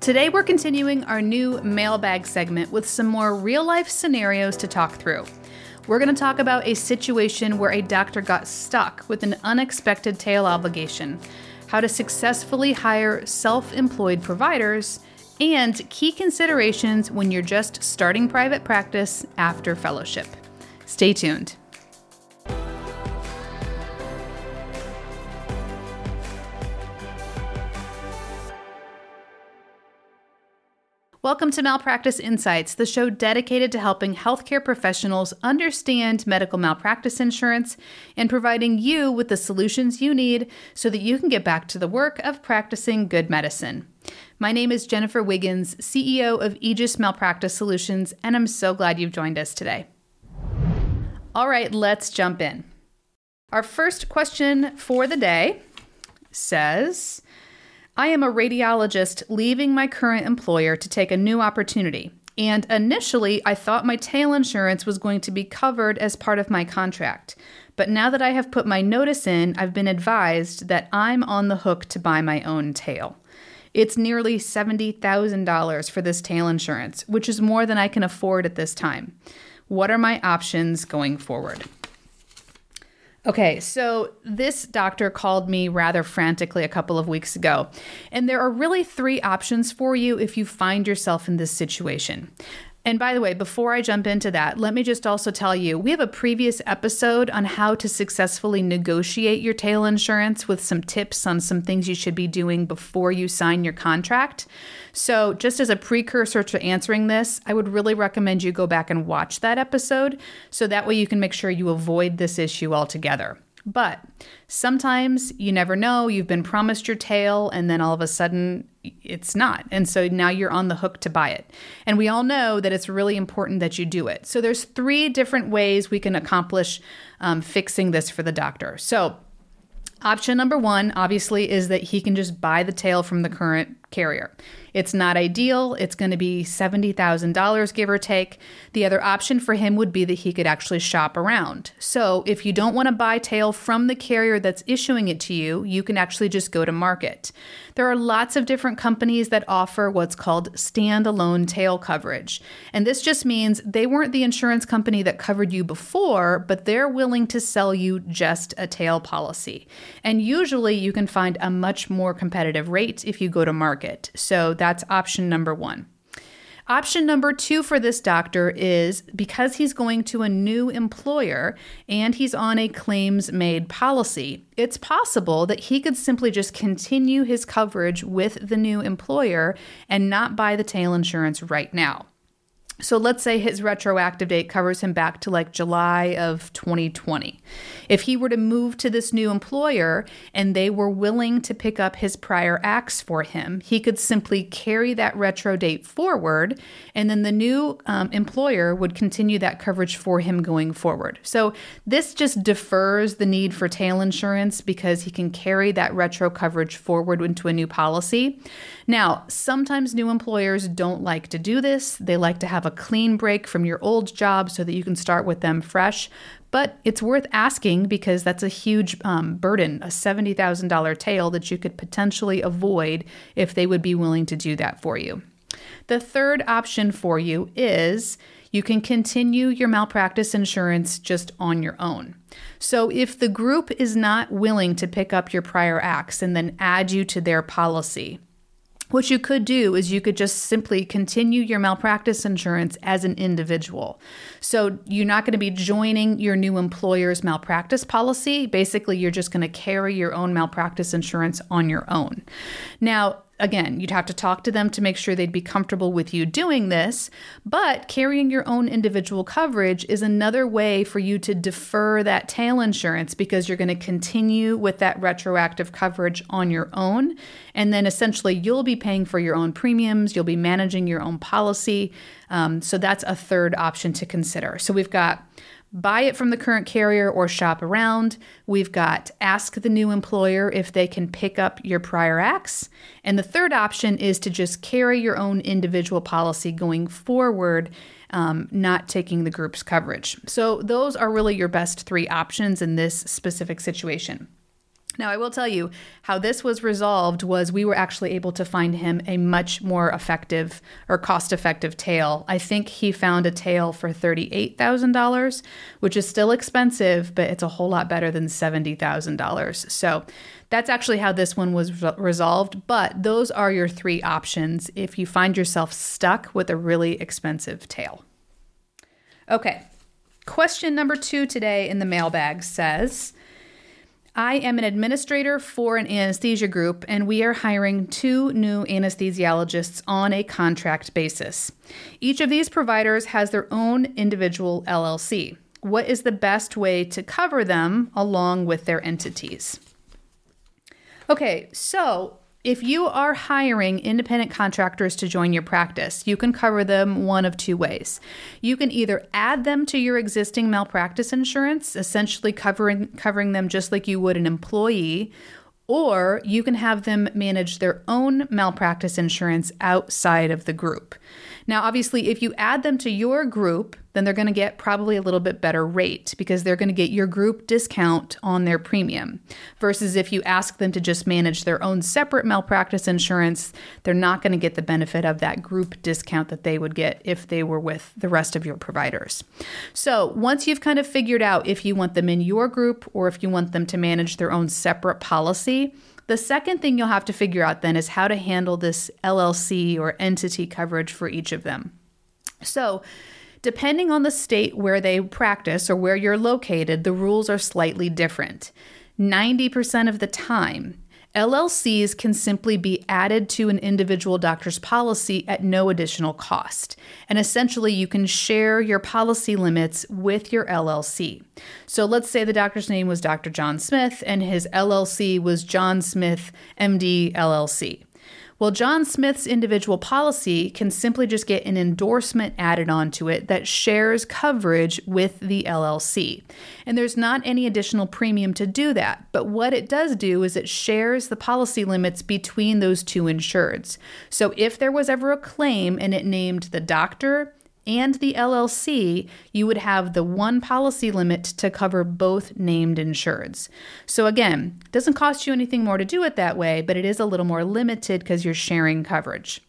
Today, we're continuing our new mailbag segment with some more real life scenarios to talk through. We're going to talk about a situation where a doctor got stuck with an unexpected tail obligation, how to successfully hire self employed providers, and key considerations when you're just starting private practice after fellowship. Stay tuned. Welcome to Malpractice Insights, the show dedicated to helping healthcare professionals understand medical malpractice insurance and providing you with the solutions you need so that you can get back to the work of practicing good medicine. My name is Jennifer Wiggins, CEO of Aegis Malpractice Solutions, and I'm so glad you've joined us today. All right, let's jump in. Our first question for the day says, I am a radiologist leaving my current employer to take a new opportunity. And initially, I thought my tail insurance was going to be covered as part of my contract. But now that I have put my notice in, I've been advised that I'm on the hook to buy my own tail. It's nearly $70,000 for this tail insurance, which is more than I can afford at this time. What are my options going forward? Okay, so this doctor called me rather frantically a couple of weeks ago, and there are really three options for you if you find yourself in this situation. And by the way, before I jump into that, let me just also tell you we have a previous episode on how to successfully negotiate your tail insurance with some tips on some things you should be doing before you sign your contract. So, just as a precursor to answering this, I would really recommend you go back and watch that episode so that way you can make sure you avoid this issue altogether. But sometimes you never know, you've been promised your tail, and then all of a sudden it's not. And so now you're on the hook to buy it. And we all know that it's really important that you do it. So there's three different ways we can accomplish um, fixing this for the doctor. So option number one, obviously, is that he can just buy the tail from the current carrier. It's not ideal. It's going to be $70,000, give or take. The other option for him would be that he could actually shop around. So, if you don't want to buy tail from the carrier that's issuing it to you, you can actually just go to market. There are lots of different companies that offer what's called standalone tail coverage. And this just means they weren't the insurance company that covered you before, but they're willing to sell you just a tail policy. And usually you can find a much more competitive rate if you go to market. So, that's option number one. Option number two for this doctor is because he's going to a new employer and he's on a claims made policy, it's possible that he could simply just continue his coverage with the new employer and not buy the tail insurance right now. So let's say his retroactive date covers him back to like July of 2020. If he were to move to this new employer and they were willing to pick up his prior acts for him, he could simply carry that retro date forward and then the new um, employer would continue that coverage for him going forward. So this just defers the need for tail insurance because he can carry that retro coverage forward into a new policy. Now, sometimes new employers don't like to do this. They like to have a clean break from your old job so that you can start with them fresh. But it's worth asking because that's a huge um, burden, a $70,000 tail that you could potentially avoid if they would be willing to do that for you. The third option for you is you can continue your malpractice insurance just on your own. So, if the group is not willing to pick up your prior acts and then add you to their policy, what you could do is you could just simply continue your malpractice insurance as an individual. So you're not going to be joining your new employer's malpractice policy. Basically, you're just going to carry your own malpractice insurance on your own. Now, again, you'd have to talk to them to make sure they'd be comfortable with you doing this. But carrying your own individual coverage is another way for you to defer that tail insurance because you're going to continue with that retroactive coverage on your own. And then essentially, you'll be paying for your own premiums, you'll be managing your own policy. Um, so that's a third option to consider. So we've got buy it from the current carrier or shop around. We've got ask the new employer if they can pick up your prior acts. And the third option is to just carry your own individual policy going forward, um, not taking the group's coverage. So, those are really your best three options in this specific situation. Now, I will tell you how this was resolved was we were actually able to find him a much more effective or cost effective tail. I think he found a tail for $38,000, which is still expensive, but it's a whole lot better than $70,000. So that's actually how this one was re- resolved. But those are your three options if you find yourself stuck with a really expensive tail. Okay, question number two today in the mailbag says, I am an administrator for an anesthesia group, and we are hiring two new anesthesiologists on a contract basis. Each of these providers has their own individual LLC. What is the best way to cover them along with their entities? Okay, so if you are hiring independent contractors to join your practice, you can cover them one of two ways. You can either add them to your existing malpractice insurance, essentially covering covering them just like you would an employee, or you can have them manage their own malpractice insurance outside of the group. Now, obviously, if you add them to your group, then they're going to get probably a little bit better rate because they're going to get your group discount on their premium. Versus if you ask them to just manage their own separate malpractice insurance, they're not going to get the benefit of that group discount that they would get if they were with the rest of your providers. So, once you've kind of figured out if you want them in your group or if you want them to manage their own separate policy, the second thing you'll have to figure out then is how to handle this LLC or entity coverage for each of them. So, depending on the state where they practice or where you're located, the rules are slightly different. 90% of the time, LLCs can simply be added to an individual doctor's policy at no additional cost. And essentially, you can share your policy limits with your LLC. So let's say the doctor's name was Dr. John Smith and his LLC was John Smith MD LLC. Well, John Smith's individual policy can simply just get an endorsement added onto it that shares coverage with the LLC. And there's not any additional premium to do that. But what it does do is it shares the policy limits between those two insureds. So if there was ever a claim and it named the doctor, and the LLC, you would have the one policy limit to cover both named insureds. So again, doesn't cost you anything more to do it that way, but it is a little more limited because you're sharing coverage.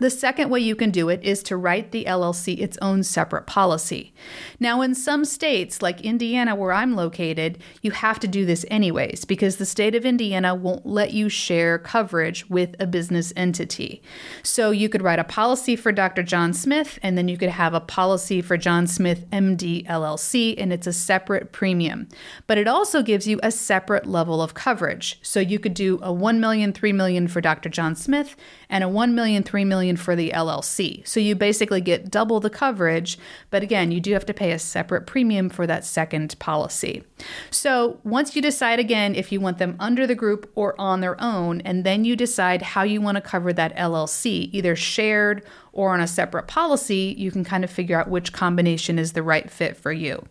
The second way you can do it is to write the LLC its own separate policy. Now, in some states, like Indiana, where I'm located, you have to do this anyways because the state of Indiana won't let you share coverage with a business entity. So you could write a policy for Dr. John Smith, and then you could have a policy for John Smith MD LLC, and it's a separate premium. But it also gives you a separate level of coverage. So you could do a 1 million, 3 million for Dr. John Smith, and a 1 million, 3 million million for the LLC. So you basically get double the coverage, but again, you do have to pay a separate premium for that second policy. So once you decide again if you want them under the group or on their own, and then you decide how you want to cover that LLC, either shared or on a separate policy, you can kind of figure out which combination is the right fit for you.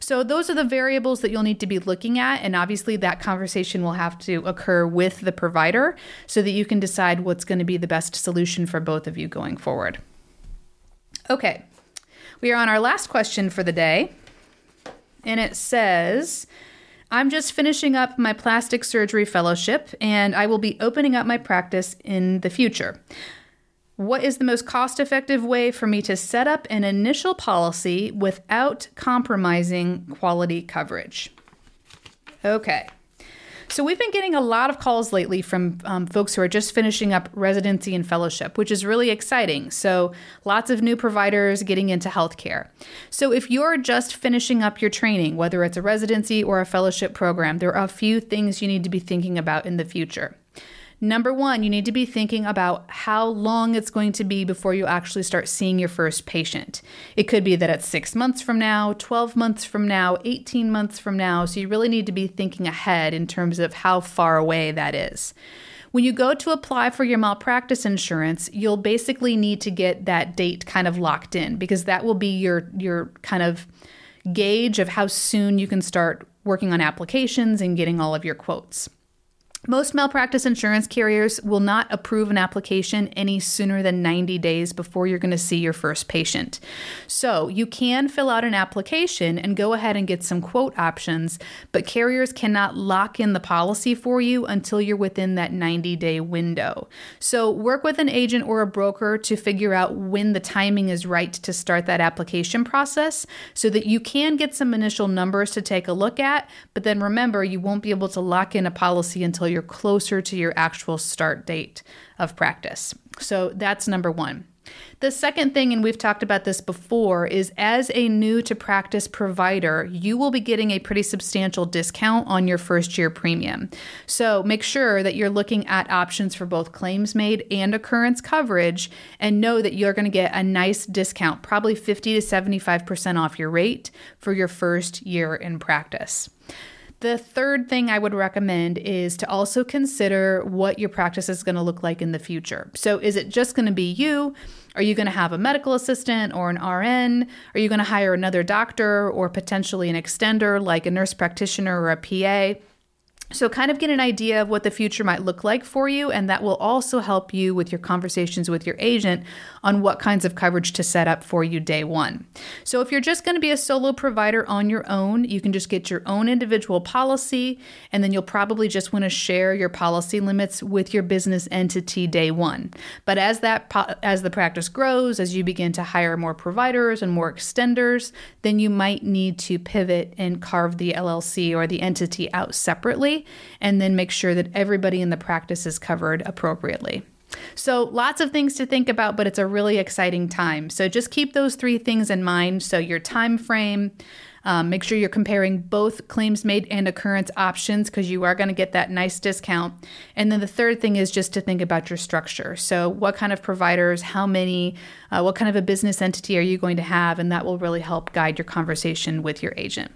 So, those are the variables that you'll need to be looking at. And obviously, that conversation will have to occur with the provider so that you can decide what's going to be the best solution for both of you going forward. Okay, we are on our last question for the day. And it says, I'm just finishing up my plastic surgery fellowship and I will be opening up my practice in the future. What is the most cost effective way for me to set up an initial policy without compromising quality coverage? Okay. So, we've been getting a lot of calls lately from um, folks who are just finishing up residency and fellowship, which is really exciting. So, lots of new providers getting into healthcare. So, if you're just finishing up your training, whether it's a residency or a fellowship program, there are a few things you need to be thinking about in the future. Number one, you need to be thinking about how long it's going to be before you actually start seeing your first patient. It could be that it's six months from now, 12 months from now, 18 months from now. So you really need to be thinking ahead in terms of how far away that is. When you go to apply for your malpractice insurance, you'll basically need to get that date kind of locked in because that will be your your kind of gauge of how soon you can start working on applications and getting all of your quotes. Most malpractice insurance carriers will not approve an application any sooner than 90 days before you're going to see your first patient. So you can fill out an application and go ahead and get some quote options, but carriers cannot lock in the policy for you until you're within that 90 day window. So work with an agent or a broker to figure out when the timing is right to start that application process so that you can get some initial numbers to take a look at, but then remember, you won't be able to lock in a policy until you're closer to your actual start date of practice. So that's number one. The second thing, and we've talked about this before, is as a new to practice provider, you will be getting a pretty substantial discount on your first year premium. So make sure that you're looking at options for both claims made and occurrence coverage and know that you're going to get a nice discount, probably 50 to 75% off your rate for your first year in practice. The third thing I would recommend is to also consider what your practice is going to look like in the future. So, is it just going to be you? Are you going to have a medical assistant or an RN? Are you going to hire another doctor or potentially an extender like a nurse practitioner or a PA? So, kind of get an idea of what the future might look like for you, and that will also help you with your conversations with your agent on what kinds of coverage to set up for you day one. So, if you're just going to be a solo provider on your own, you can just get your own individual policy, and then you'll probably just want to share your policy limits with your business entity day one. But as that as the practice grows, as you begin to hire more providers and more extenders, then you might need to pivot and carve the LLC or the entity out separately and then make sure that everybody in the practice is covered appropriately. So, lots of things to think about, but it's a really exciting time. So, just keep those three things in mind. So, your time frame, um, make sure you're comparing both claims made and occurrence options because you are going to get that nice discount. And then the third thing is just to think about your structure. So, what kind of providers, how many, uh, what kind of a business entity are you going to have? And that will really help guide your conversation with your agent.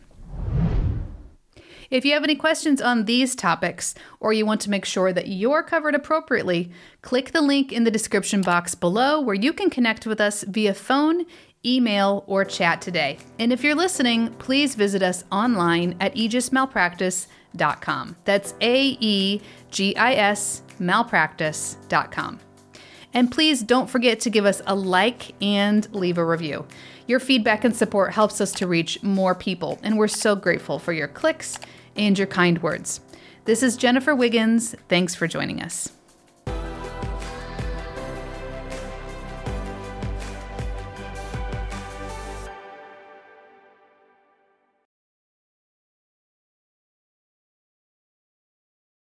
If you have any questions on these topics, or you want to make sure that you're covered appropriately, click the link in the description box below where you can connect with us via phone, email, or chat today. And if you're listening, please visit us online at aegismalpractice.com. That's A E G I S malpractice.com. And please don't forget to give us a like and leave a review. Your feedback and support helps us to reach more people, and we're so grateful for your clicks and your kind words. This is Jennifer Wiggins. Thanks for joining us.